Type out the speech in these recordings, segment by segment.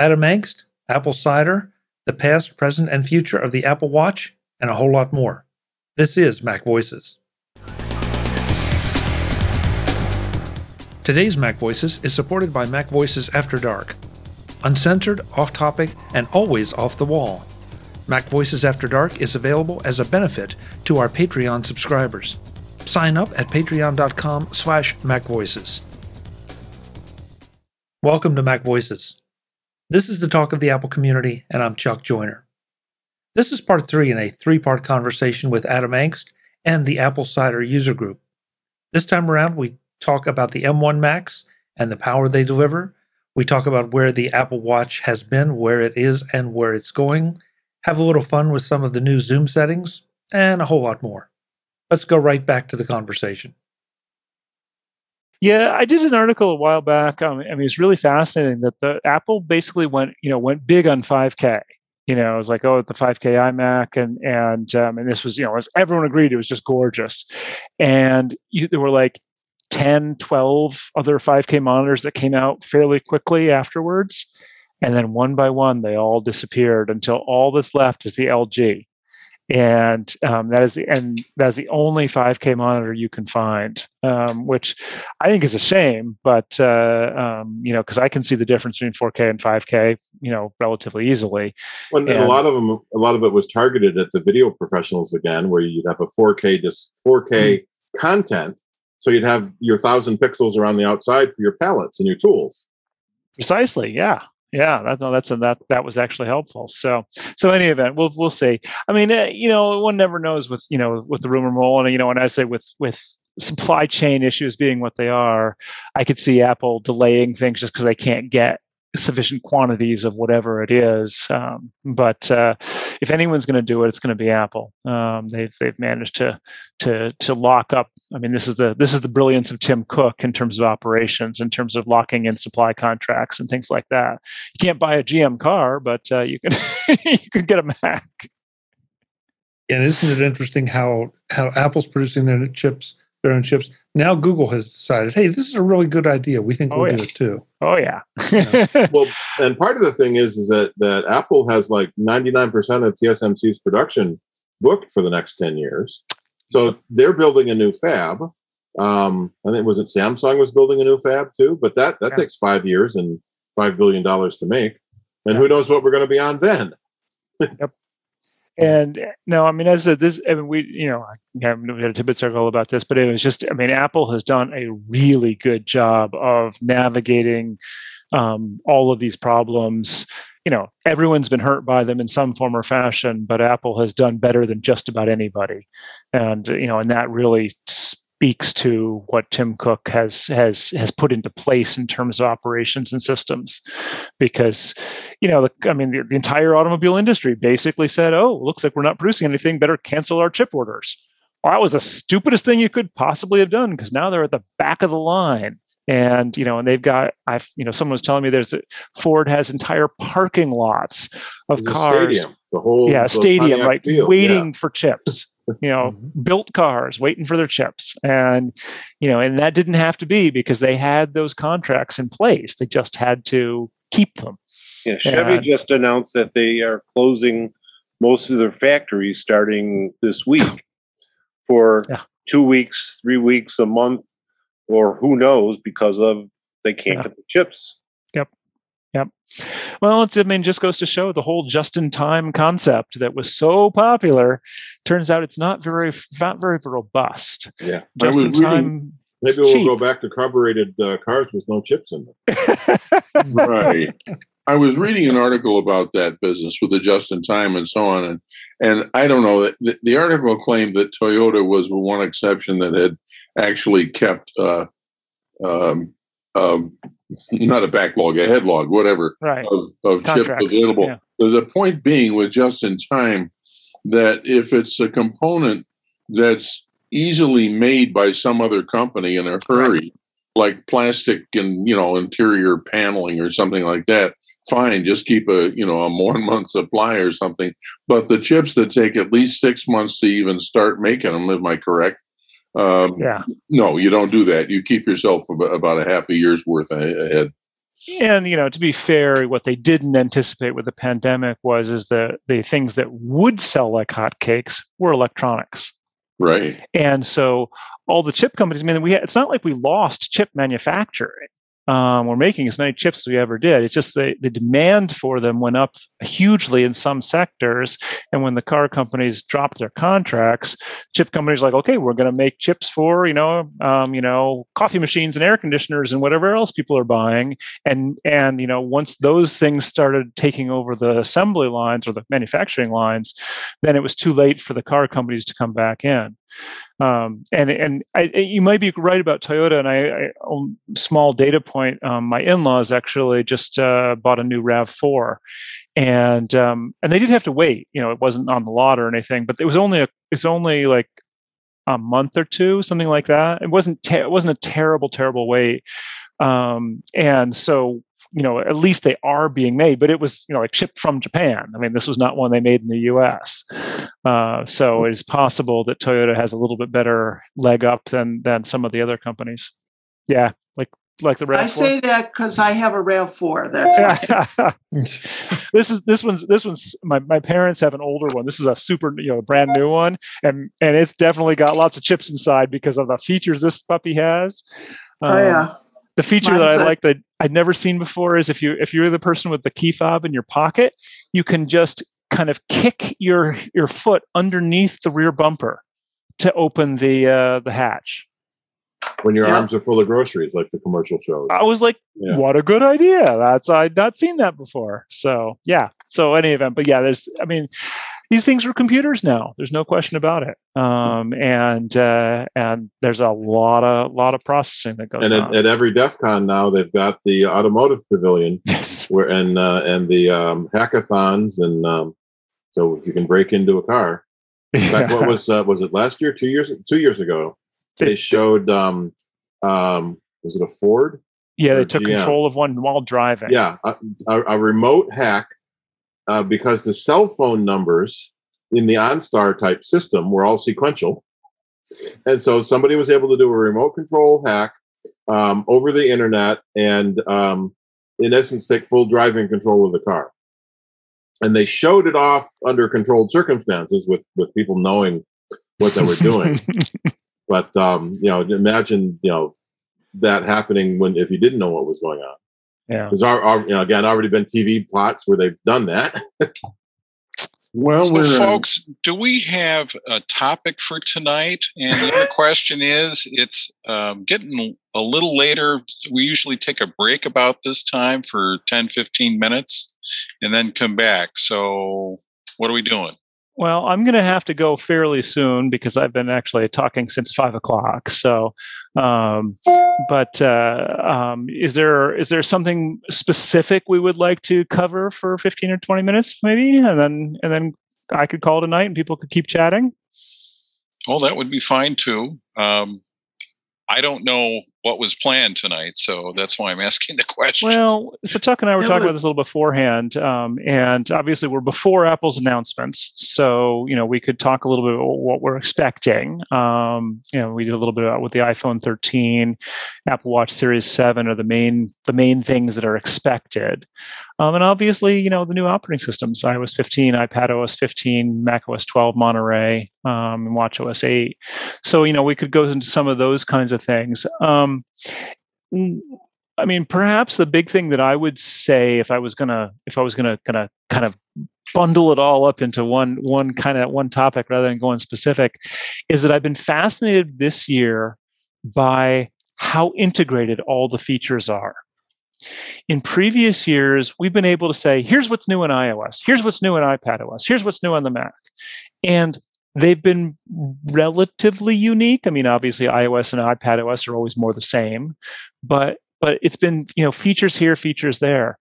Adam Engst, apple cider, the past, present, and future of the Apple Watch, and a whole lot more. This is Mac Voices. Today's Mac Voices is supported by Mac Voices After Dark. Uncensored, off topic, and always off the wall. Mac Voices After Dark is available as a benefit to our Patreon subscribers. Sign up at patreon.com slash macvoices. Welcome to Mac Voices. This is the talk of the Apple community, and I'm Chuck Joiner. This is part three in a three part conversation with Adam Engst and the Apple Cider user group. This time around, we talk about the M1 Max and the power they deliver. We talk about where the Apple Watch has been, where it is, and where it's going. Have a little fun with some of the new Zoom settings, and a whole lot more. Let's go right back to the conversation. Yeah, I did an article a while back. Um, I mean, it's really fascinating that the Apple basically went, you know, went big on 5K. You know, it was like, oh, the 5K iMac, and and um, and this was, you know, as everyone agreed, it was just gorgeous. And you, there were like 10, 12 other 5K monitors that came out fairly quickly afterwards. And then one by one, they all disappeared until all that's left is the LG and um, that is the and that's the only 5K monitor you can find, um, which I think is a shame. But uh, um, you know, because I can see the difference between 4K and 5K, you know, relatively easily. Well, and, and a lot of them, a lot of it was targeted at the video professionals again, where you'd have a 4K just 4K mm-hmm. content, so you'd have your thousand pixels around the outside for your palettes and your tools. Precisely, yeah, yeah that, no, that's a, that that was actually helpful. So so any event we'll we'll see. I mean uh, you know one never knows with you know with the rumor mill and you know and i say with with supply chain issues being what they are i could see apple delaying things just because they can't get sufficient quantities of whatever it is. Um, but uh, if anyone's going to do it, it's going to be Apple. Um, they've they've managed to to to lock up. I mean, this is the this is the brilliance of Tim Cook in terms of operations, in terms of locking in supply contracts and things like that. You can't buy a GM car, but uh, you can you can get a Mac. And isn't it interesting how how Apple's producing their chips their own chips. Now Google has decided, hey, this is a really good idea. We think oh, we'll yeah. do it too. Oh yeah. yeah. Well, and part of the thing is is that that Apple has like 99% of TSMC's production booked for the next 10 years. So they're building a new fab. Um, I think was it Samsung was building a new fab too, but that that yeah. takes five years and five billion dollars to make. And who knows what we're going to be on then? yep. And eh, no, I mean, as a, this, I mean, we, you know, we had a TidBITS article about this, but it was just, I mean, Apple has done a really good job of navigating um, all of these problems. You know, everyone's been hurt by them in some form or fashion, but Apple has done better than just about anybody. And, you know, and that really speaks to what Tim Cook has has has put into place in terms of operations and systems, because you know, the, I mean, the, the entire automobile industry basically said, "Oh, looks like we're not producing anything. Better cancel our chip orders." Well, that was the stupidest thing you could possibly have done because now they're at the back of the line and you know and they've got i've you know someone was telling me there's a, ford has entire parking lots of the cars stadium, the whole yeah stadium right field, waiting yeah. for chips you know mm-hmm. built cars waiting for their chips and you know and that didn't have to be because they had those contracts in place they just had to keep them yeah chevy and, just announced that they are closing most of their factories starting this week for yeah. two weeks three weeks a month or who knows because of they can't yeah. get the chips Yep. Well, it, I mean, just goes to show the whole just-in-time concept that was so popular. Turns out it's not very, not very robust. Yeah, just-in-time. Maybe we'll cheap. go back to carbureted uh, cars with no chips in them. right. I was reading an article about that business with the just-in-time and so on, and and I don't know. The, the article claimed that Toyota was the one exception that had actually kept uh, um, um, not a backlog, a headlog, whatever, right. of, of chips available. Yeah. The point being with just in time that if it's a component that's easily made by some other company in a hurry, right. like plastic and you know interior paneling or something like that, fine, just keep a you know a one month supply or something. But the chips that take at least six months to even start making them, am I correct? Um, yeah. No, you don't do that. You keep yourself about a half a year's worth ahead. and you know to be fair what they didn't anticipate with the pandemic was is that the things that would sell like hotcakes were electronics right and so all the chip companies i mean we had, it's not like we lost chip manufacturing um, we're making as many chips as we ever did. It's just the, the demand for them went up hugely in some sectors. And when the car companies dropped their contracts, chip companies like, okay, we're going to make chips for you know, um, you know, coffee machines and air conditioners and whatever else people are buying. And and you know, once those things started taking over the assembly lines or the manufacturing lines, then it was too late for the car companies to come back in. Um, and and I, you might be right about Toyota. And I, I small data point: um, my in-laws actually just uh, bought a new Rav Four, and um, and they did have to wait. You know, it wasn't on the lot or anything, but it was only a it's only like a month or two, something like that. It wasn't te- it wasn't a terrible terrible wait. Um, and so you know, at least they are being made, but it was, you know, like shipped from Japan. I mean, this was not one they made in the U.S. Uh, so it is possible that Toyota has a little bit better leg up than than some of the other companies. Yeah, like like the Rav. I say that because I have a Rav Four. That's this is this one's this one's my, my parents have an older one. This is a super you know brand new one, and and it's definitely got lots of chips inside because of the features this puppy has. Um, oh yeah um, the feature Mine's that I a- like that I'd never seen before is if you if you're the person with the key fob in your pocket, you can just kind of kick your your foot underneath the rear bumper to open the uh, the hatch. When your yeah. arms are full of groceries, like the commercial shows. I was like, yeah. "What a good idea!" That's I'd not seen that before. So yeah. So any event, but yeah, there's. I mean, these things are computers now. There's no question about it. Um, and uh, and there's a lot of lot of processing that goes and at, on. at every DEF CON now, they've got the automotive pavilion, yes. where and uh, and the um, hackathons, and um, so if you can break into a car. In fact, what was uh, was it last year? Two years two years ago, they showed. Um, um, was it a Ford? Yeah, they took GM? control of one while driving. Yeah, a, a, a remote hack uh, because the cell phone numbers in the OnStar type system were all sequential. And so somebody was able to do a remote control hack um, over the internet and, um, in essence, take full driving control of the car. And they showed it off under controlled circumstances with, with people knowing what they were doing. but, um, you know, imagine, you know, that happening when if you didn't know what was going on. Yeah. There's our, our, you know, again already been TV plots where they've done that. well, so uh, folks, do we have a topic for tonight? And the other question is, it's um, getting a little later. We usually take a break about this time for 10, 15 minutes and then come back. So what are we doing? Well, I'm going to have to go fairly soon because I've been actually talking since five o'clock. So, um, but uh, um, is there is there something specific we would like to cover for 15 or 20 minutes, maybe, and then and then I could call tonight and people could keep chatting. Well, that would be fine too. Um, I don't know what was planned tonight, so that's why I'm asking the question. Well, so Chuck and I were talking about this a little beforehand, um, and obviously we're before Apple's announcements, so you know we could talk a little bit about what we're expecting. Um, you know, we did a little bit about with the iPhone 13, Apple Watch Series 7 are the main the main things that are expected. Um, and obviously, you know, the new operating systems, iOS 15, iPad OS 15, Mac OS 12, Monterey, um, and Watch OS 8. So, you know, we could go into some of those kinds of things. Um, Um, mm, I mean, perhaps the big thing that I would say if I was gonna, if I was gonna, gonna kind of bundle it all up into one, one kind of one topic rather than going specific, is that I've been fascinated this year by how integrated all the features are. In previous years, we've been able to say, here's what's new in iOS, here's what's new in iPadOS, here's what's new on the Mac. And they've been relatively unique. I mean, obviously iOS and iPadOS are always more the same, but but it's been, you know, features here, features there.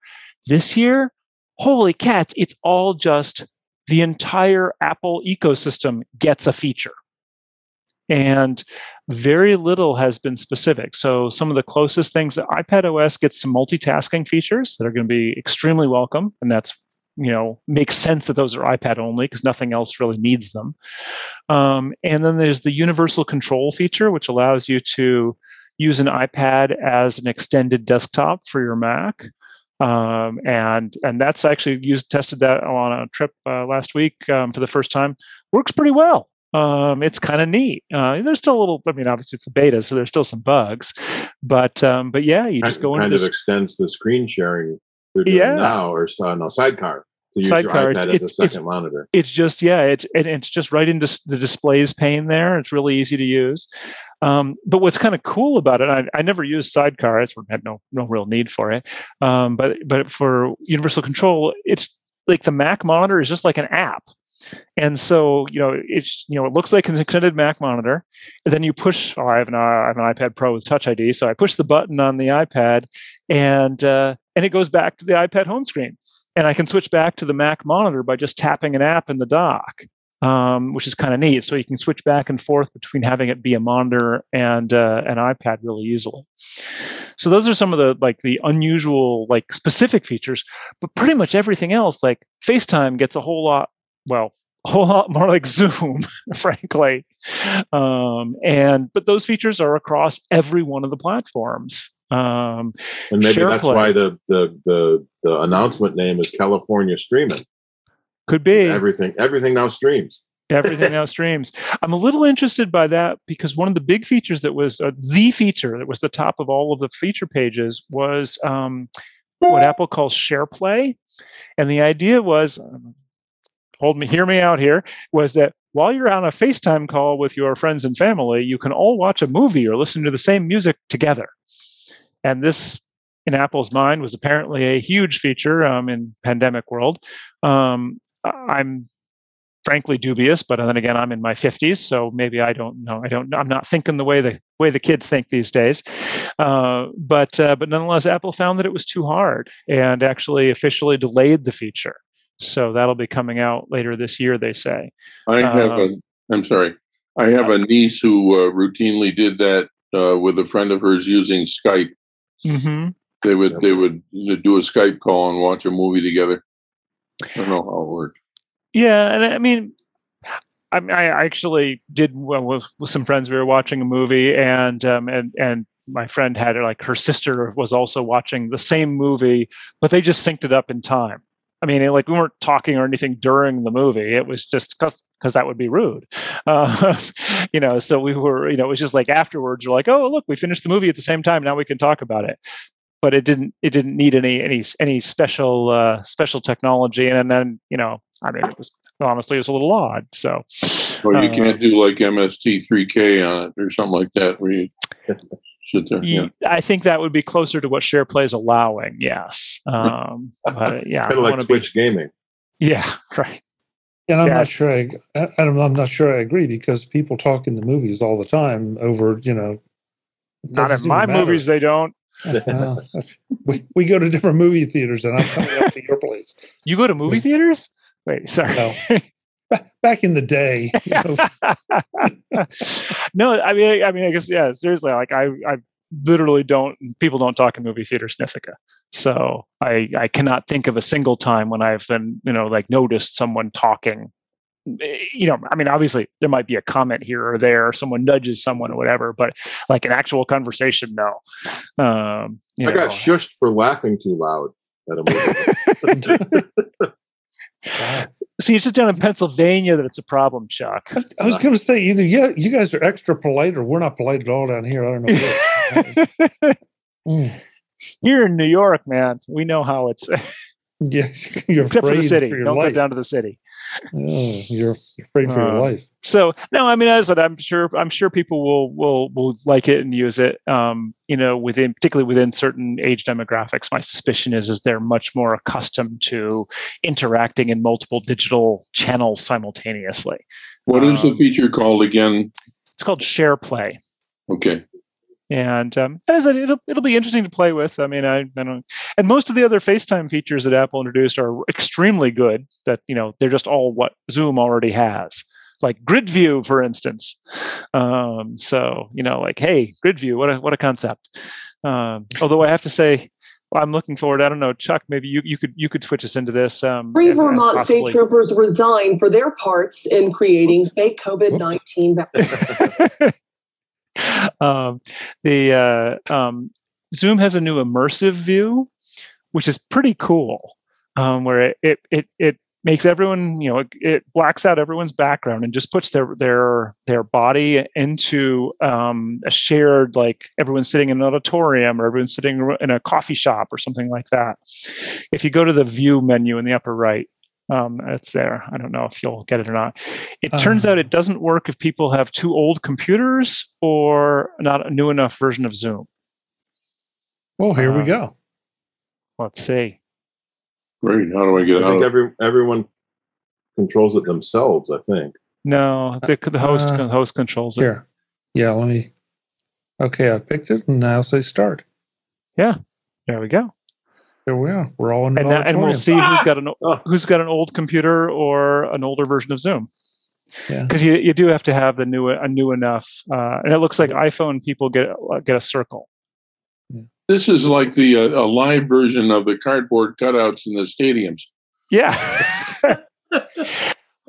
This year, holy cats, it's all just the entire Apple ecosystem gets a feature. And very little has been specific. So some of the closest things that iPad OS gets some multitasking features that are going to be extremely welcome, and that's you know makes sense that those are iPad only because nothing else really needs them. Um, and then there's the universal control feature, which allows you to use an iPad as an extended desktop for your Mac. Um, and and that's actually used tested that on a trip uh, last week um, for the first time. Works pretty well. Um, it's kind of neat. Uh, there's still a little. I mean, obviously it's a beta, so there's still some bugs. But um, but yeah, you just go kind into of extends the screen sharing they're doing yeah. now, or uh, no sidecar. Sidecar, it's, as a second monitor. It's just yeah, it's and it's just right into the displays pane there. It's really easy to use. Um, but what's kind of cool about it, I, I never used Sidecar. I had no no real need for it. Um, but but for Universal Control, it's like the Mac monitor is just like an app. And so, you know, it's you know, it looks like an extended Mac monitor. And then you push. Oh, I have an I have an iPad Pro with Touch ID, so I push the button on the iPad, and uh, and it goes back to the iPad home screen, and I can switch back to the Mac monitor by just tapping an app in the dock um, which is kind of neat. So you can switch back and forth between having it be a monitor and uh, an iPad really easily. So those are some of the like the unusual like specific features, but pretty much everything else like FaceTime gets a whole lot well a whole lot more like Zoom, frankly. Um, and but those features are across every one of the platforms. Um, and maybe that's why the, the the the announcement name is California Streaming. Could be everything. Everything now streams. everything now streams. I'm a little interested by that because one of the big features that was uh, the feature that was the top of all of the feature pages was um, what Apple calls SharePlay, and the idea was, um, hold me, hear me out here, was that while you're on a FaceTime call with your friends and family, you can all watch a movie or listen to the same music together. And this in Apple's mind was apparently a huge feature um, in pandemic world. Um, I'm frankly dubious, but then again, I'm in my 50s, so maybe I don't know. I don't. I'm not thinking the way the way the kids think these days. Uh, but uh, but nonetheless, Apple found that it was too hard and actually officially delayed the feature. So that'll be coming out later this year. They say. I have um, a. I'm sorry. I have a niece who uh, routinely did that uh, with a friend of hers using Skype. Mm-hmm. They would they would do a Skype call and watch a movie together. I don't know how it worked. Yeah, and I mean, I, I actually did well, with, with some friends. We were watching a movie, and um, and and my friend had like her sister was also watching the same movie, but they just synced it up in time. I mean, like we weren't talking or anything during the movie. It was just because because that would be rude, uh, you know. So we were, you know, it was just like afterwards, you're like, oh, look, we finished the movie at the same time. Now we can talk about it but it didn't it didn't need any any any special uh, special technology. And then you know, I mean, it was honestly it was a little odd. So, well, you uh, can't do like MST3K on it or something like that, where you sit there. Yeah. I think that would be closer to what SharePlay is allowing. Yes, um, but yeah, kind of like Twitch be, gaming. Yeah, right. And I'm yeah. not sure. I, I'm, I'm not sure I agree because people talk in the movies all the time over, you know. Not in my matter. movies, they don't well, we, we go to different movie theaters, and I'm coming up to your place. You go to movie theaters? Wait, sorry. No. Back in the day, you know. no, I mean, I mean, I guess, yeah. Seriously, like I, I literally don't. People don't talk in movie theaters in Ithaca, so I, I cannot think of a single time when I've been, you know, like noticed someone talking you know, I mean, obviously there might be a comment here or there, someone nudges someone or whatever, but like an actual conversation, no. Um, I know. got shushed for laughing too loud at a movie. See, it's just down in Pennsylvania that it's a problem, Chuck. I was going to say either yeah, you guys are extra polite, or we're not polite at all down here. I don't know. Here in New York, man, we know how it's. yeah, you're except for the city. Don't life. go down to the city. Oh, you're afraid for uh, your life. So no, I mean, as I said, I'm sure I'm sure people will will will like it and use it. Um, you know, within particularly within certain age demographics. My suspicion is is they're much more accustomed to interacting in multiple digital channels simultaneously. What is um, the feature called again? It's called Share Play. Okay and um, as I it'll it'll be interesting to play with. I mean, I, I don't, and most of the other FaceTime features that Apple introduced are extremely good. That you know, they're just all what Zoom already has, like Grid View, for instance. Um, so you know, like, hey, Grid View, what a what a concept. Um, although I have to say, I'm looking forward. I don't know, Chuck. Maybe you, you could you could switch us into this. Um, Three Vermont possibly... state troopers resign for their parts in creating fake COVID nineteen. um, the uh, um, Zoom has a new immersive view, which is pretty cool. Um, where it, it it it makes everyone you know it, it, blacks out everyone's background and just puts their their their body into um, a shared like everyone's sitting in an auditorium or everyone's sitting in a coffee shop or something like that if you go to the view menu in the upper right um, it's there i don't know if you'll get it or not it uh, turns out it doesn't work if people have two old computers or not a new enough version of zoom well here we um, go let's see Great. How do I get it? I think every, everyone controls it themselves, I think. No, the, the host uh, host controls it. Here. Yeah, let me. Okay, I picked it and now say start. Yeah, there we go. There we are. We're all in and, that, and we'll see ah! who's got an oh. who's got an old computer or an older version of Zoom. Because yeah. you, you do have to have the new a new enough, uh, and it looks like iPhone people get get a circle. This is like the uh, a live version of the cardboard cutouts in the stadiums. Yeah.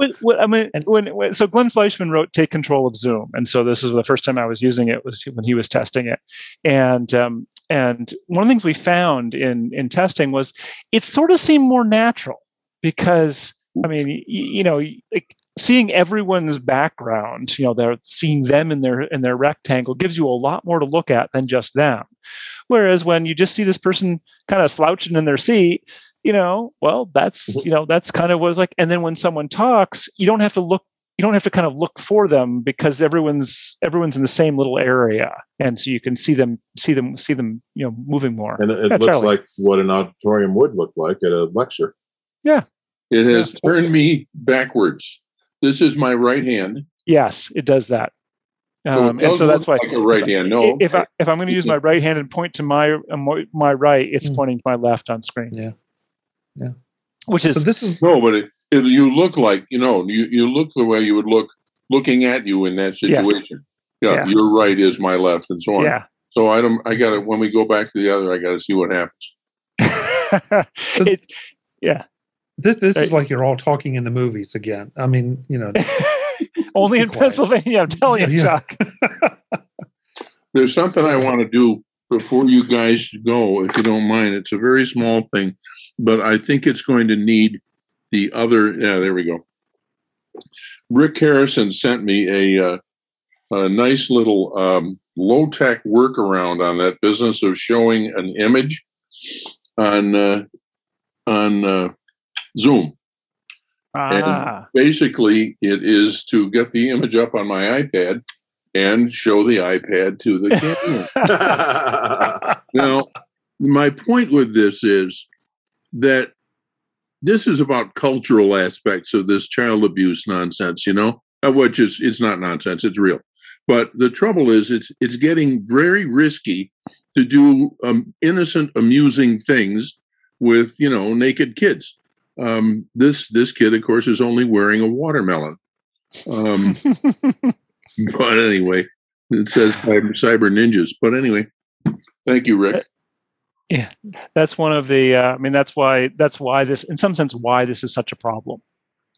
I mean, when, when, so Glenn Fleishman wrote "Take Control of Zoom," and so this is the first time I was using it was when he was testing it, and um, and one of the things we found in in testing was it sort of seemed more natural because I mean, you, you know, like seeing everyone's background, you know, they're seeing them in their in their rectangle gives you a lot more to look at than just them. Whereas when you just see this person kind of slouching in their seat, you know, well, that's mm-hmm. you know, that's kind of what it's like. And then when someone talks, you don't have to look you don't have to kind of look for them because everyone's everyone's in the same little area and so you can see them see them see them you know moving more and it, it yeah, looks Charlie. like what an auditorium would look like at a lecture yeah it has yeah. turned me backwards this is my right hand yes it does that um, and so that's why like a right hand. No, if I if I'm going to use my right hand and point to my my right, it's mm. pointing to my left on screen. Yeah, yeah. Which is so this is no, but it, it, you look like you know you you look the way you would look looking at you in that situation. Yes. Yeah, yeah, your right is my left, and so on. Yeah. So I don't. I got to when we go back to the other, I got to see what happens. it, yeah. This this right. is like you're all talking in the movies again. I mean, you know. Only in quiet. Pennsylvania, I'm telling you, yeah. Chuck. There's something I want to do before you guys go, if you don't mind. It's a very small thing, but I think it's going to need the other. Yeah, there we go. Rick Harrison sent me a, uh, a nice little um, low tech workaround on that business of showing an image on uh, on uh, Zoom. Ah. And basically, it is to get the image up on my iPad and show the iPad to the camera. now, my point with this is that this is about cultural aspects of this child abuse nonsense, you know, uh, which is it's not nonsense, it's real. But the trouble is, it's it's getting very risky to do um, innocent, amusing things with you know naked kids. Um, this this kid, of course, is only wearing a watermelon. Um, but anyway, it says cyber ninjas. But anyway, thank you, Rick. Yeah, that's one of the. Uh, I mean, that's why that's why this, in some sense, why this is such a problem.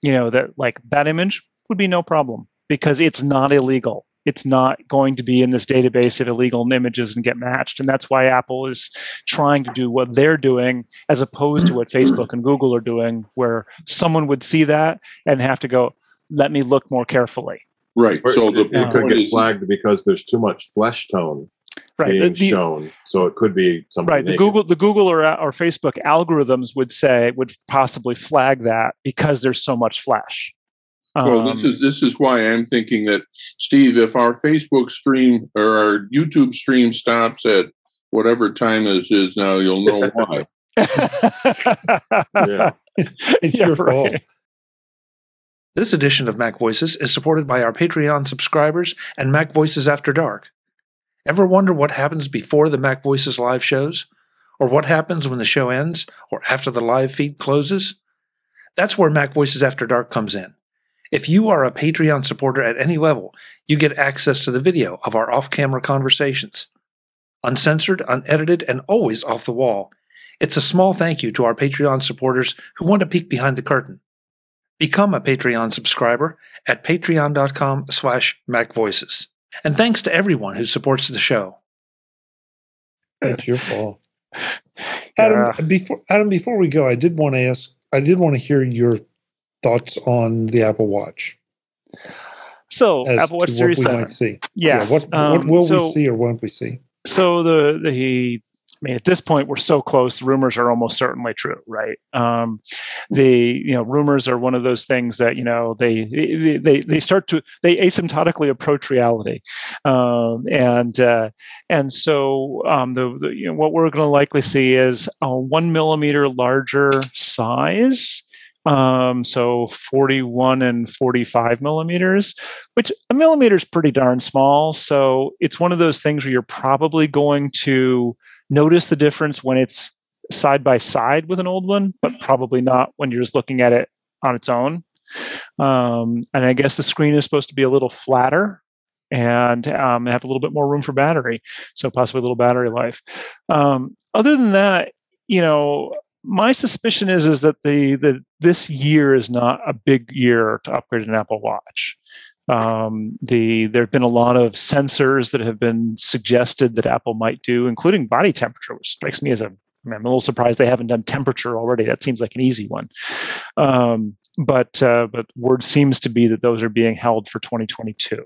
You know that like that image would be no problem because it's not illegal it's not going to be in this database of illegal images and get matched. And that's why Apple is trying to do what they're doing as opposed to what Facebook and Google are doing, where someone would see that and have to go, let me look more carefully. Right. So the, it, could get flagged because there's too much flesh tone right. being the, shown. So it could be something. Right. The Google, the Google or, or Facebook algorithms would say would possibly flag that because there's so much flash. Well, this um, is this is why I'm thinking that Steve, if our Facebook stream or our YouTube stream stops at whatever time this is now, you'll know why. yeah, it's your fault. This edition of Mac Voices is supported by our Patreon subscribers and Mac Voices After Dark. Ever wonder what happens before the Mac Voices live shows? Or what happens when the show ends or after the live feed closes? That's where Mac Voices After Dark comes in. If you are a Patreon supporter at any level, you get access to the video of our off camera conversations. Uncensored, unedited, and always off the wall. It's a small thank you to our Patreon supporters who want to peek behind the curtain. Become a Patreon subscriber at patreon.com slash macvoices. And thanks to everyone who supports the show. That's your fault. Adam, yeah. before Adam, before we go, I did want to ask I did want to hear your thoughts on the Apple Watch. So Apple Watch Series Seven. Yes. Yeah, what, um, what will so, we see or won't we see? So the the I mean, at this point, we're so close. Rumors are almost certainly true, right? Um, the you know rumors are one of those things that you know they they they, they start to they asymptotically approach reality, um, and uh, and so um, the, the you know, what we're going to likely see is a one millimeter larger size um, so 41 and 45 millimeters, which a millimeter is pretty darn small. So it's one of those things where you're probably going to notice the difference when it's side by side with an old one, but probably not when you're just looking at it on its own. Um, and I guess the screen is supposed to be a little flatter and um, have a little bit more room for battery, so possibly a little battery life. Um, other than that, you know, my suspicion is is that the the this year is not a big year to upgrade an Apple Watch. Um, the there have been a lot of sensors that have been suggested that Apple might do, including body temperature, which strikes me as a I'm a little surprised they haven't done temperature already. That seems like an easy one. Um, but uh, but word seems to be that those are being held for 2022.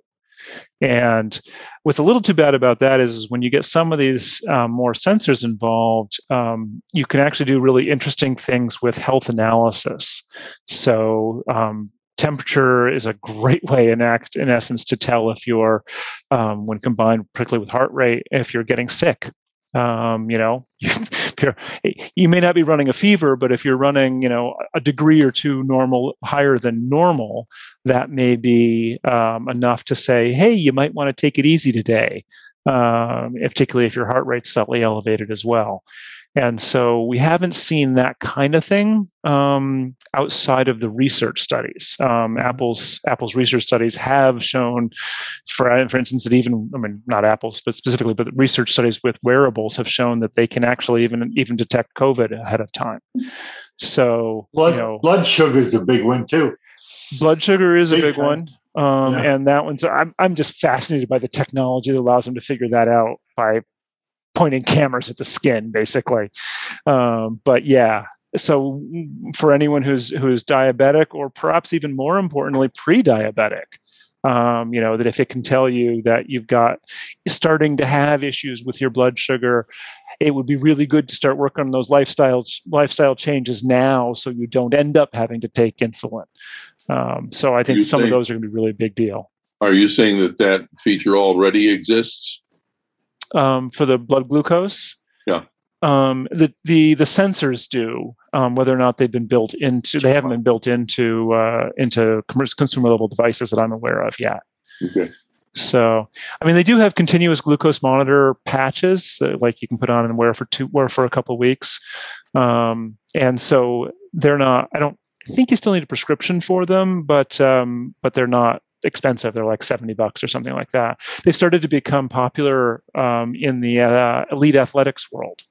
And what's a little too bad about that is, is when you get some of these um, more sensors involved, um, you can actually do really interesting things with health analysis. So um, temperature is a great way in act in essence to tell if you're um, when combined particularly with heart rate if you're getting sick. Um, you know you may not be running a fever but if you're running you know a degree or two normal higher than normal that may be um, enough to say hey you might want to take it easy today um, particularly if your heart rate's slightly elevated as well and so we haven't seen that kind of thing um, outside of the research studies. Um, mm-hmm. Apple's Apple's research studies have shown, for for instance, that even I mean not Apple's, but specifically, but research studies with wearables have shown that they can actually even even detect COVID ahead of time. So blood you know, blood sugar is a big one too. Blood sugar is big a big one. Um, yeah. And that one's I'm I'm just fascinated by the technology that allows them to figure that out by pointing cameras at the skin, basically. Um, but yeah, so for anyone who's who's diabetic, or perhaps even more importantly, pre-diabetic, um, you know that if it can tell you that you've got starting to have issues with your blood sugar it would be really good to start working on those lifestyle lifestyle changes now so you don't end up having to take insulin. Um, so i think some of those are going to be really a big deal. Are you saying that that feature already exists um, for the blood glucose. Yeah. Um, the the the sensors do um, whether or not they've been built into they haven't been built into uh, into consumer level devices that I'm aware of yet. Okay. So, I mean, they do have continuous glucose monitor patches that, like you can put on and wear for two, wear for a couple of weeks, um, and so they're not. I don't I think you still need a prescription for them, but um, but they're not expensive. They're like 70 bucks or something like that. They've started to become popular um, in the uh, elite athletics world.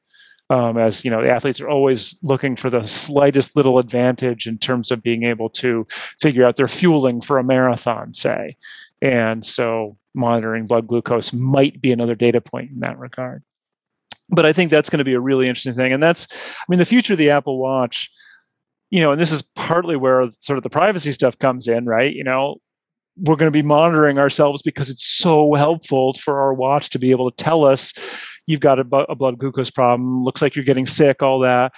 Um, as you know, the athletes are always looking for the slightest little advantage in terms of being able to figure out their fueling for a marathon, say. And so monitoring blood glucose might be another data point in that regard. But I think that's going to be a really interesting thing. And that's, I mean, the future of the Apple Watch, you know, and this is partly where sort of the privacy stuff comes in, right? You know, we're going to be monitoring ourselves because it's so helpful for our watch to be able to tell us you've got a, a blood glucose problem, looks like you're getting sick, all that.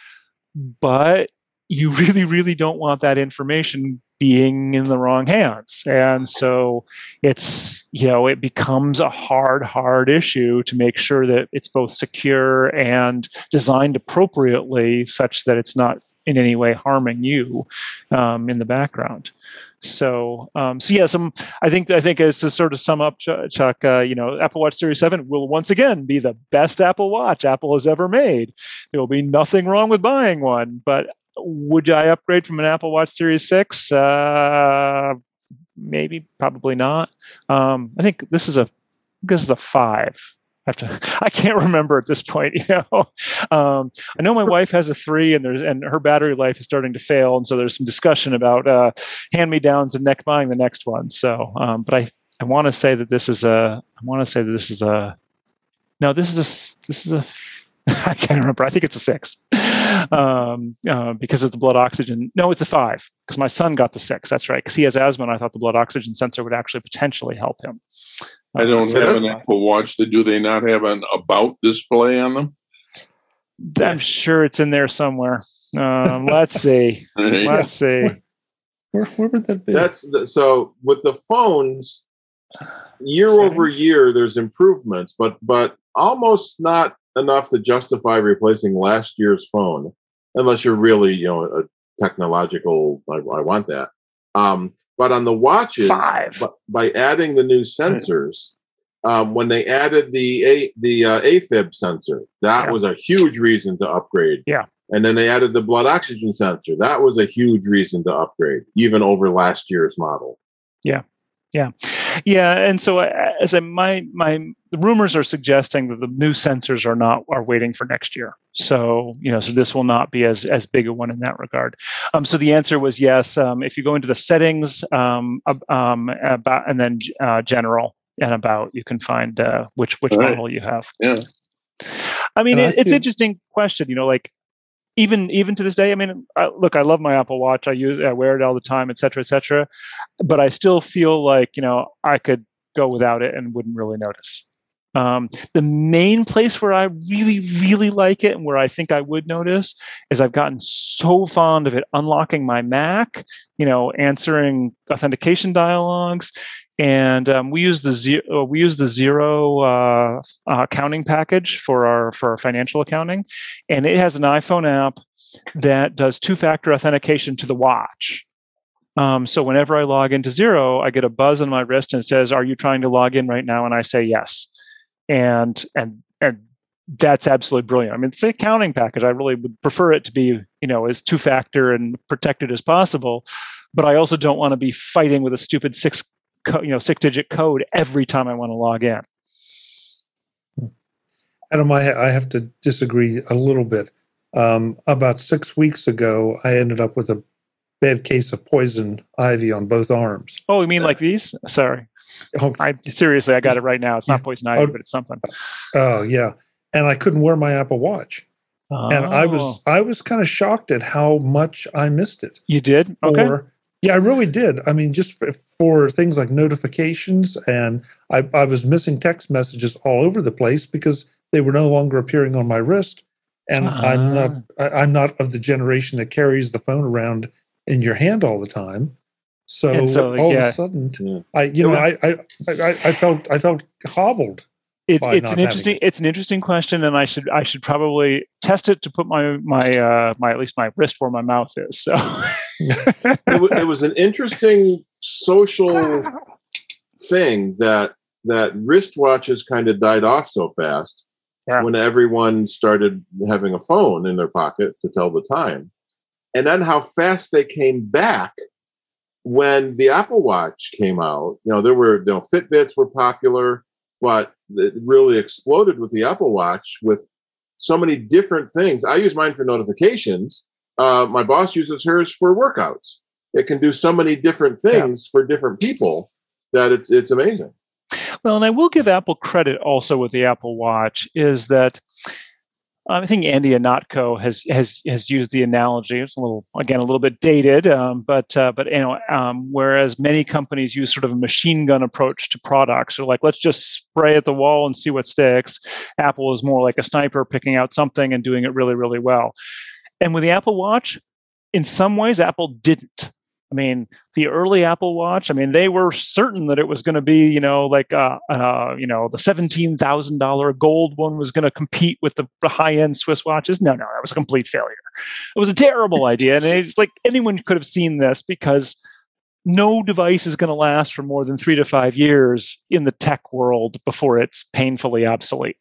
But you really, really don't want that information being in the wrong hands. And so it's, you know, it becomes a hard, hard issue to make sure that it's both secure and designed appropriately such that it's not in any way harming you um, in the background. So, um, so yeah, um, I think I think as to sort of sum up, Chuck, uh, you know, Apple Watch Series Seven will once again be the best Apple Watch Apple has ever made. There will be nothing wrong with buying one, but would I upgrade from an Apple Watch Series Six? Uh, maybe, probably not. Um, I think this is a this is a five have to i can't remember at this point you know um, i know my wife has a three and there's and her battery life is starting to fail and so there's some discussion about uh, hand me downs and neck buying the next one so um, but i I want to say that this is a. I want to say that this is a. No, this is a. This is a. I can't remember. I think it's a six, um, uh, because of the blood oxygen. No, it's a five because my son got the six. That's right, because he has asthma, and I thought the blood oxygen sensor would actually potentially help him. I don't have an Apple Watch. Do they not have an about display on them? I'm sure it's in there somewhere. Um, let's see. let's see. Where, where would that be? That's the, so with the phones. Year Settings? over year, there's improvements, but but almost not enough to justify replacing last year's phone, unless you're really you know a technological. I, I want that. Um, but on the watches, Five. by adding the new sensors, um, when they added the a the uh, AFib sensor, that yeah. was a huge reason to upgrade. Yeah. And then they added the blood oxygen sensor. That was a huge reason to upgrade, even over last year's model. Yeah. Yeah, yeah, and so uh, as I, my my the rumors are suggesting that the new sensors are not are waiting for next year. So you know, so this will not be as as big a one in that regard. Um, so the answer was yes. Um, if you go into the settings, um, um, about and then uh, general, and about you can find uh, which which right. model you have. Yeah. I mean, it, it's interesting question. You know, like even even to this day. I mean, I, look, I love my Apple Watch. I use, I wear it all the time, et cetera, et cetera. But I still feel like you know I could go without it and wouldn't really notice. Um, the main place where I really, really like it and where I think I would notice is I've gotten so fond of it unlocking my Mac, you know, answering authentication dialogues, and um, we use the Xero uh, we use the Xero uh, uh, accounting package for our for our financial accounting, and it has an iPhone app that does two factor authentication to the watch. Um, so whenever I log into Xero, I get a buzz on my wrist and says, "Are you trying to log in right now?" And I say yes, and and and that's absolutely brilliant. I mean, it's an accounting package. I really would prefer it to be, you know, as two factor and protected as possible. But I also don't want to be fighting with a stupid six co- you know six digit code every time I want to log in. Adam, I, I have to disagree a little bit. Um, about six weeks ago, I ended up with a bad case of poison ivy on both arms. Oh, you mean like these? Sorry. Oh, I seriously, I got it right now. It's not poison ivy, oh, but it's something. Oh yeah, and I couldn't wear my Apple Watch, oh. and I was oh. I was kind of shocked at how much I missed it. You did? Okay. Or, yeah, I really did. I mean, just for, for things like notifications, and I, I was missing text messages all over the place because they were no longer appearing on my wrist. And uh-huh. I'm not I, am not of the generation that carries the phone around in your hand all the time. So, so all yeah. of a sudden, I you know I, I I I felt I felt hobbled. It, it's an interesting it. it's an interesting question, and I should I should probably test it to put my my uh, my at least my wrist where my mouth is. So it, it, was an interesting social thing that that wristwatches kind of died off so fast yeah. when everyone started having a phone in their pocket to tell the time, and then how fast they came back when the Apple Watch came out. You know, there were you know Fitbits were popular but it really exploded with the Apple Watch with so many different things. I use mine for notifications. Uh, my boss uses hers for workouts. It can do so many different things yeah. for different people that it's it's amazing. Well, and I will give Apple credit also with the Apple Watch is that I think Andy Ihnatko has has has used the analogy. It's a little again a little bit dated, um, but uh, but you know, um, whereas many companies use sort of a machine gun approach to products, so like let's just spray at the wall and see what sticks. Apple is more like a sniper, picking out something and doing it really really well. And with the Apple Watch, in some ways, Apple didn't. I mean, the early Apple Watch. I mean, they were certain that it was going to be, you know, like, uh, uh, you know, the seventeen thousand dollar gold one was going to compete with the, high end Swiss watches. No, no, that was a complete failure. It was a terrible idea, and it's like anyone could have seen this because no device is going to last for more than three to five years in the tech world before it's painfully obsolete.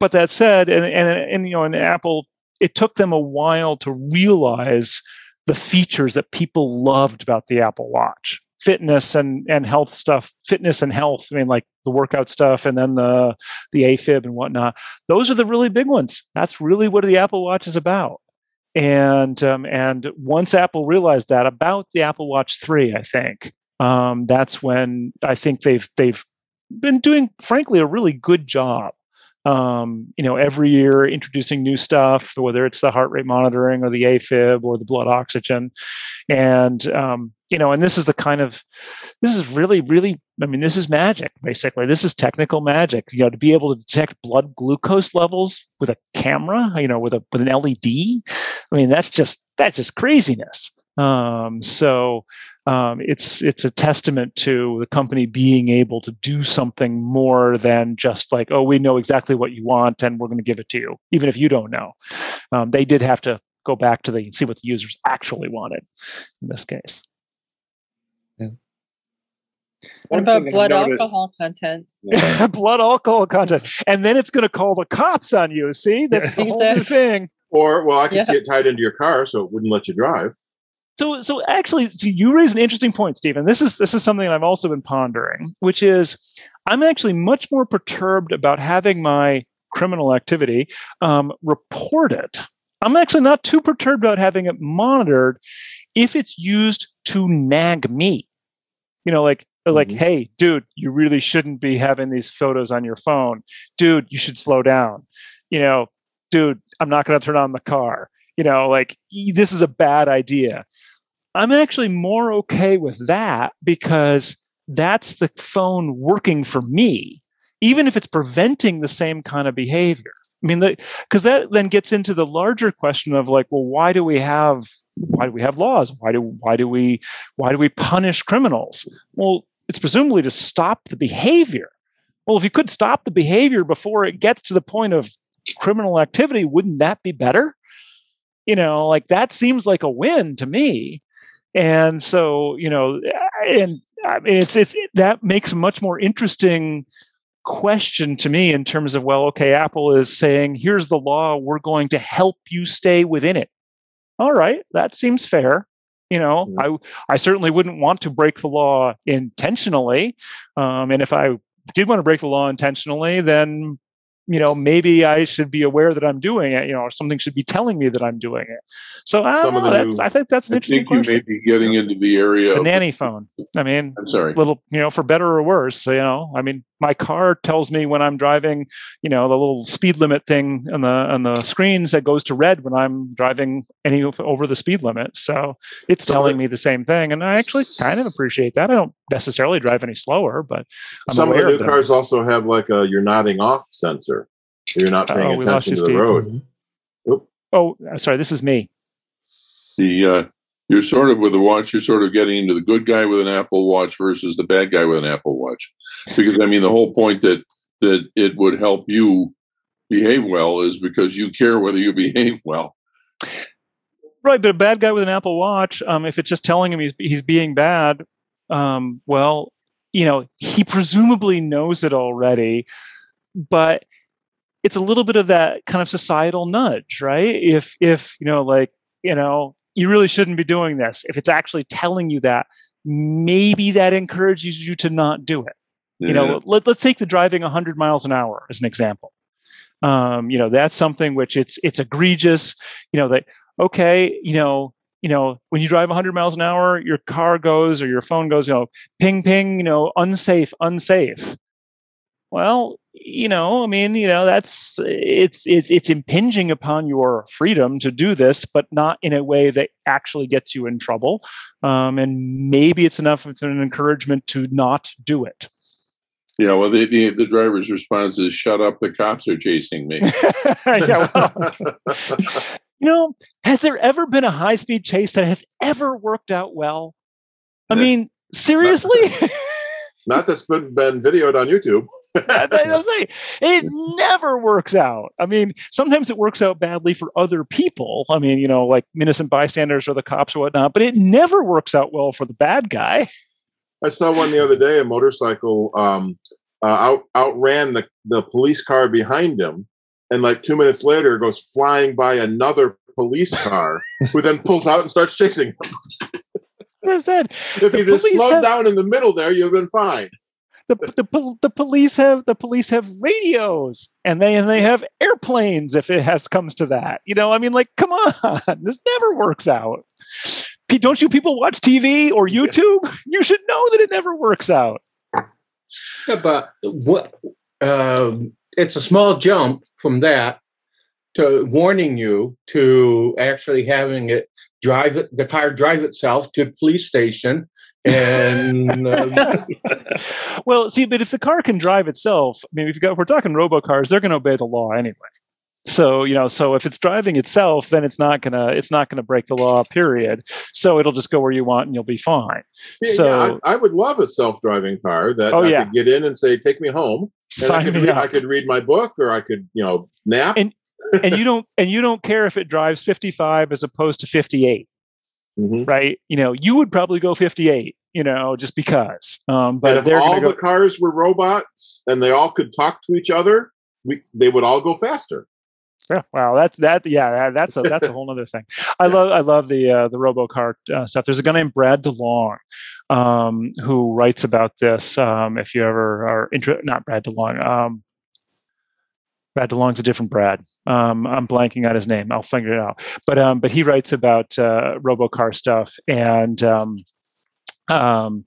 But that said, and and, and you know, in Apple, it took them a while to realize the features that people loved about the Apple Watch. Fitness and and health stuff fitness and health i mean like the workout stuff and then the the afib and whatnot. Those are the really big ones. That's really what the apple watch is about. And um, and once apple realized that about the apple watch 3 i think um, that's when I think they've they've been doing, frankly, a really good job. Um, you know, every year introducing new stuff, whether it's the heart rate monitoring or the AFib or the blood oxygen, and um, you know, and this is the kind of this is really, really. I mean, this is magic. Basically, this is technical magic. You know, to be able to detect blood glucose levels with a camera, you know, with a with an LED. I mean, that's just that's just craziness. Um, so um, it's it's a testament to the company being able to do something more than just like, oh, we know exactly what you want and we're going to give it to you, even if you don't know. Um, they did have to go back to the see what the users actually wanted in this case. Yeah. What about blood alcohol content? blood alcohol content, and then it's going to call the cops on you. See, that's the whole thing. Or, well, I can yeah. see it tied into your car, so it wouldn't let you drive. So, so actually, so you raise an interesting point, Stephen. This is this is something I've also been pondering, which is I'm actually much more perturbed about having my criminal activity um, reported. I'm actually not too perturbed about having it monitored if it's used to nag me. You know, like like, mm-hmm. hey, dude, you really shouldn't be having these photos on your phone. Dude, you should slow down. You know, dude, I'm not going to turn on the car. You know, like this is a bad idea. I'm actually more okay with that because that's the phone working for me, even if it's preventing the same kind of behavior. I mean, because that then gets into the larger question of like, well, why do we have why do we have laws? Why do why do we why do we punish criminals? Well, it's presumably to stop the behavior. Well, if you could stop the behavior before it gets to the point of criminal activity, wouldn't that be better? You know, like that seems like a win to me and so you know and I mean, it's it's that makes a much more interesting question to me in terms of well okay apple is saying here's the law we're going to help you stay within it. All right that seems fair. You know mm-hmm. i i certainly wouldn't want to break the law intentionally. Um, and if i did want to break the law intentionally then you know, maybe I should be aware that I'm doing it, you know, or something should be telling me that I'm doing it. So I don't know. That's, new, I think that's an interesting. I interesting think you question. may be getting into the area the nanny the, phone. I mean, I'm sorry, little, you know, for better or worse. You know, I mean, my car tells me when I'm driving, you know, the little speed limit thing on the on the screens that goes to red when I'm driving any over the speed limit. So it's telling me the same thing, and I actually kind of appreciate that. I don't necessarily drive any slower, but I'm some of the new cars also have like a you're nodding off sensor. You're not paying oh, attention to the Steve. road. Mm-hmm. Oh, sorry, this is me. The uh, you're sort of with the watch. You're sort of getting into the good guy with an Apple Watch versus the bad guy with an Apple Watch, because I mean the whole point that that it would help you behave well is because you care whether you behave well. Right, but a bad guy with an Apple Watch, um, if it's just telling him he's he's being bad, um, well, you know, he presumably knows it already, but it's a little bit of that kind of societal nudge, right? If if you know, like you know, you really shouldn't be doing this. If it's actually telling you that, maybe that encourages you to not do it. Yeah. You know, let, let's take the driving 100 miles an hour as an example. Um, you know, that's something which it's it's egregious. You know that okay, you know, you know, when you drive 100 miles an hour, your car goes or your phone goes, you know, ping, ping, you know, unsafe, unsafe. Well, you know, I mean, you know, that's it's it's it's impinging upon your freedom to do this, but not in a way that actually gets you in trouble. Um, and maybe it's enough. It's an encouragement to not do it. Yeah, well, the, the, the driver's response is "Shut up! The cops are chasing me." yeah, well, you know, has there ever been a high speed chase that has ever worked out well? I mean, seriously. Not, not that's been, been videoed on YouTube. It never works out. I mean, sometimes it works out badly for other people. I mean, you know, like innocent bystanders or the cops or whatnot, but it never works out well for the bad guy. I saw one the other day. A motorcycle um, uh, out outran the the police car behind him, and like two minutes later goes flying by another police car who then pulls out and starts chasing him. I said, if you just slowed have, down in the middle there, you've been fine. The, the, the police have the police have radios and they and they have airplanes if it has comes to that. You know, I mean, like, come on, this never works out. don't you people watch TV or YouTube? You should know that it never works out. Yeah, but what? Um, it's a small jump from that to warning you to actually having it drive it, the car drive itself to the police station and um, well see but if the car can drive itself i mean if, got, if we're talking robocars they're going to obey the law anyway. So you know so if it's driving itself then it's not gonna it's not gonna break the law period. So it'll just go where you want and you'll be fine. Yeah, so yeah, I, I, would love a self-driving car that oh, i yeah. could get in and say take me home and I could, read, I could read my book or i could you know nap. And, and you don't and you don't care if it drives 55 as opposed to 58 mm-hmm. right you know you would probably go 58 you know just because um but if all go- the cars were robots and they all could talk to each other we, they would all go faster yeah, wow, that's that. Yeah, that, that's a that's a whole other thing. I love I love the uh, the RoboCar uh, stuff. There's a guy named Brad DeLong um, who writes about this. Um, if you ever are interested, not Brad DeLong. Um, Brad DeLong's a different Brad. Um, I'm blanking out his name. I'll figure it out. But um, but he writes about uh, RoboCar stuff, and um, um,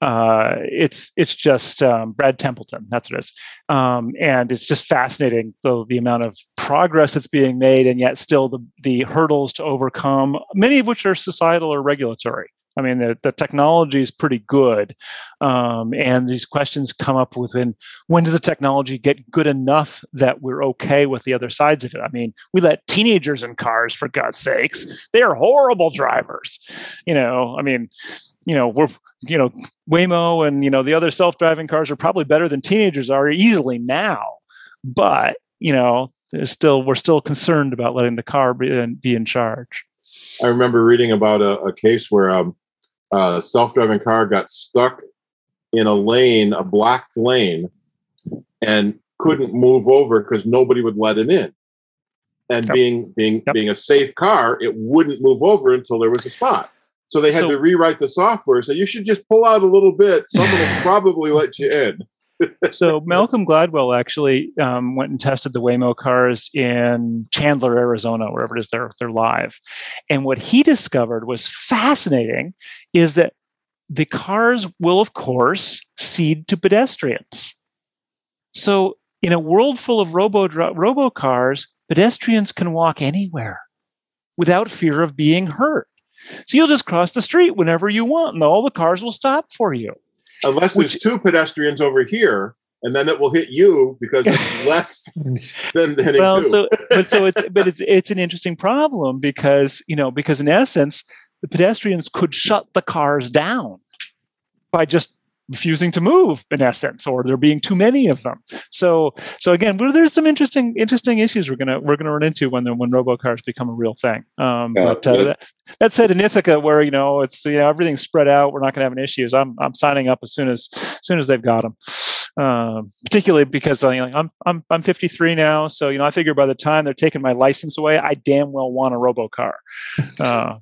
uh, it's it's just um, Brad Templeton. That's what it is, um, and it's just fascinating the the amount of progress that's being made, and yet still the the hurdles to overcome, many of which are societal or regulatory. I mean, the, the technology is pretty good. Um, and these questions come up within when does the technology get good enough that we're okay with the other sides of it? I mean, we let teenagers in cars, for God's sakes. They are horrible drivers. You know, I mean, you know, we're, you know, Waymo and, you know, the other self driving cars are probably better than teenagers are easily now. But, you know, still, we're still concerned about letting the car be in, be in charge. I remember reading about a, a case where um, uh, self-driving car got stuck in a lane, a blocked lane, and couldn't move over because nobody would let it in. And yep. being being yep. being a safe car, it wouldn't move over until there was a spot. So they had so, to rewrite the software. So you should just pull out a little bit. Someone will probably let you in so Malcolm Gladwell actually um, went and tested the Waymo cars in Chandler, Arizona, wherever it is they're they're live, and what he discovered was fascinating, is that the cars will of course cede to pedestrians. So in a world full of robo robo cars, pedestrians can walk anywhere without fear of being hurt. So you'll just cross the street whenever you want, and all the cars will stop for you unless Which, there's two pedestrians over here and then it will hit you because it's less than, than well so but so it's but it's it's an interesting problem because you know because in essence the pedestrians could shut the cars down by just refusing to move in essence or there being too many of them. So so again there's some interesting interesting issues we're gonna we're gonna run into when the, when robocars become a real thing. Um, yeah, but uh, that, that, said in ithaca where you know it's you know everything's spread out we're not gonna have any issues i'm i'm signing up as soon as, as soon as they've got them um, particularly because you know, I'm I'm I'm 53 now, so you know I figure by the time they're taking my license away, I damn well want a robocar. Uh,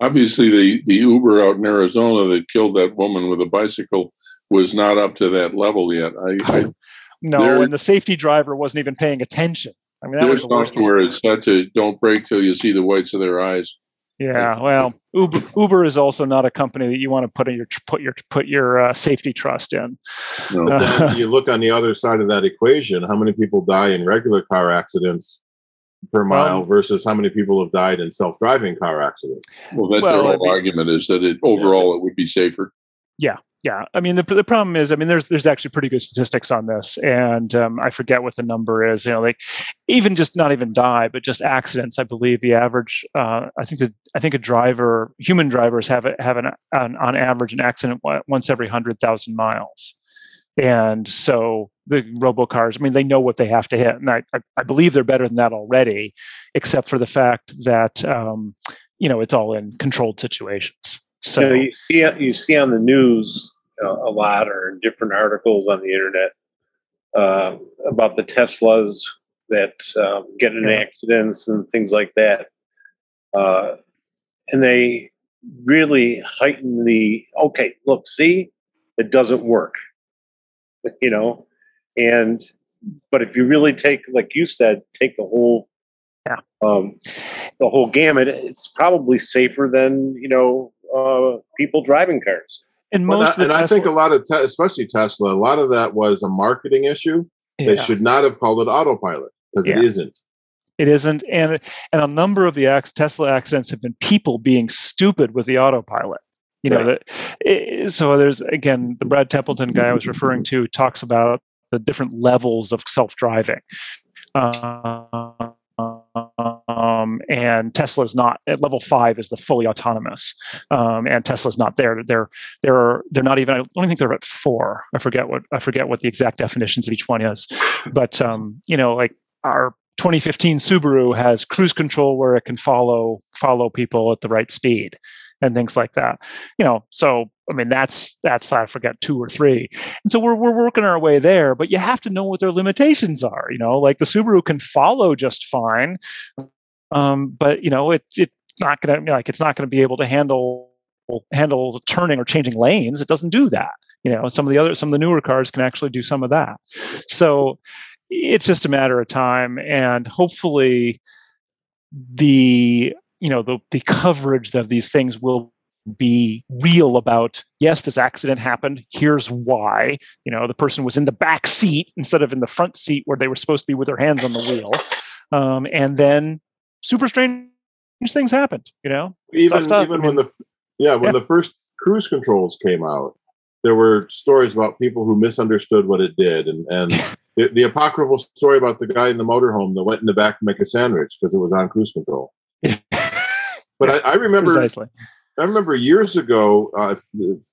obviously the the Uber out in Arizona that killed that woman with a bicycle was not up to that level yet. I, I no, and the safety driver wasn't even paying attention. I mean, that was the worst. Where it's set to don't brake till you see the whites of their eyes. Yeah, well, Uber, Uber is also not a company that you want to put in your put your put your uh, safety trust in. No. Uh, you look on the other side of that equation. How many people die in regular car accidents per mile versus how many people have died in self-driving car accidents. Well, that's well, their whole I mean, argument is that it overall it would be safer. Yeah, yeah. I mean, the the problem is, I mean, there's there's actually pretty good statistics on this, and um, I forget what the number is. You know, like even just not even die, but just accidents. I believe the average. Uh, I think that I think a driver, human drivers have have an, an on average an accident once every hundred thousand miles. And so the robocars, I mean, they know what they have to hit. And I, I, I believe they're better than that already, except for the fact that, um, you know, it's all in controlled situations. So you, know, you see, you see on the news uh, a lot or in different articles on the internet uh, about the Teslas that um, get in yeah. accidents and things like that. Uh, and they really heighten the okay, look, see, it doesn't work you know, and but if you really take, like you said, take the whole yeah. Um, the whole gamut. It's probably safer than you know uh, people driving cars. And most, and Tesla- I think a lot of, te- especially Tesla, a lot of that was a marketing issue. Yeah. They should not have called it autopilot because yeah. it isn't. It isn't, and and a number of the Tesla accidents have been people being stupid with the autopilot. You know right. that. It, so there's again the Brad Templeton guy I was referring to talks about the different levels of self driving. Uh, um, and not at level five is the fully autonomous, um, and Tesla's not there. They're they're they're not even. I don't think they're at four. I forget what I forget what the exact definitions of each one is, but um, you know, like our 2015 Subaru has cruise control where it can follow follow people at the right speed and things like that. You know, so I mean that's that's I forget two or three, and so we're we're working our way there. But you have to know what their limitations are. You know, like the Subaru can follow just fine, um, but you know it it's not to like it's not to be able to handle handle turning or changing lanes. It doesn't do that. You know, some of the other some of the newer cars can actually do some of that. So it's just a matter of time, and hopefully the you know the the coverage of these things will be real about yes this accident happened here's why. You know the person was in the back seat instead of in the front seat where they were supposed to be with their hands on the wheel. Um, and then super strange things happened you know? Even even I mean, when the yeah when yeah. the first cruise controls came out there were stories about people who misunderstood what it did and and the, the apocryphal story about the guy in the motorhome that went in the back to make a sandwich because it was on cruise control but I, I, remember Precisely. I remember years ago, uh,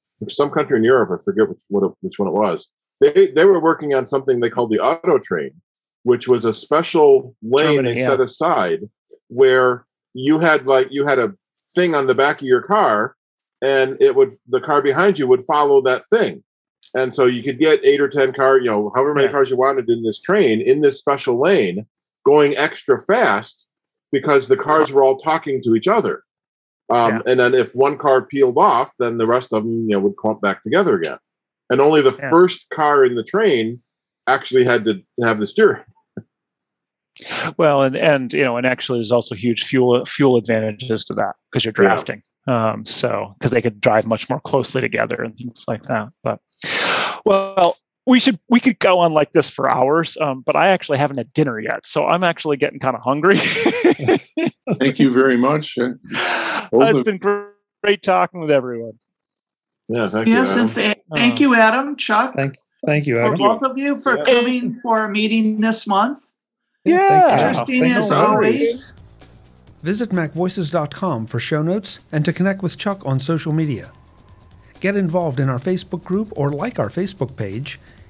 some country in Europe, I forget which, what, which one it was. They they were working on something they called the auto train, which was a special lane Germany, they yeah. set aside where you had like you had a thing on the back of your car, and it would the car behind you would follow that thing, and so you could get eight or ten car, you know, however many yeah. cars you wanted in this train in this special lane, going extra fast because the cars were all talking to each other. Um, yeah. And then if one car peeled off, then the rest of them you know would clump back together again. And only the yeah. first car in the train actually had to have the steering. Well, and and you know, and actually, there's also huge fuel fuel advantages to that because you're drafting. Yeah. Um, so because they could drive much more closely together and things like that. But well, we should we could go on like this for hours um, but i actually haven't had dinner yet so i'm actually getting kind of hungry. Thank you very much. Uh, it's been great talking with everyone. Yeah thank yes you, and th- thank you adam chuck. Thank, thank you adam. for both of you for yeah. coming for a meeting this month. Yeah. Interesting as always. Visit macvoices.com for show notes and to connect with chuck on social media. Get involved in our facebook group or like our facebook page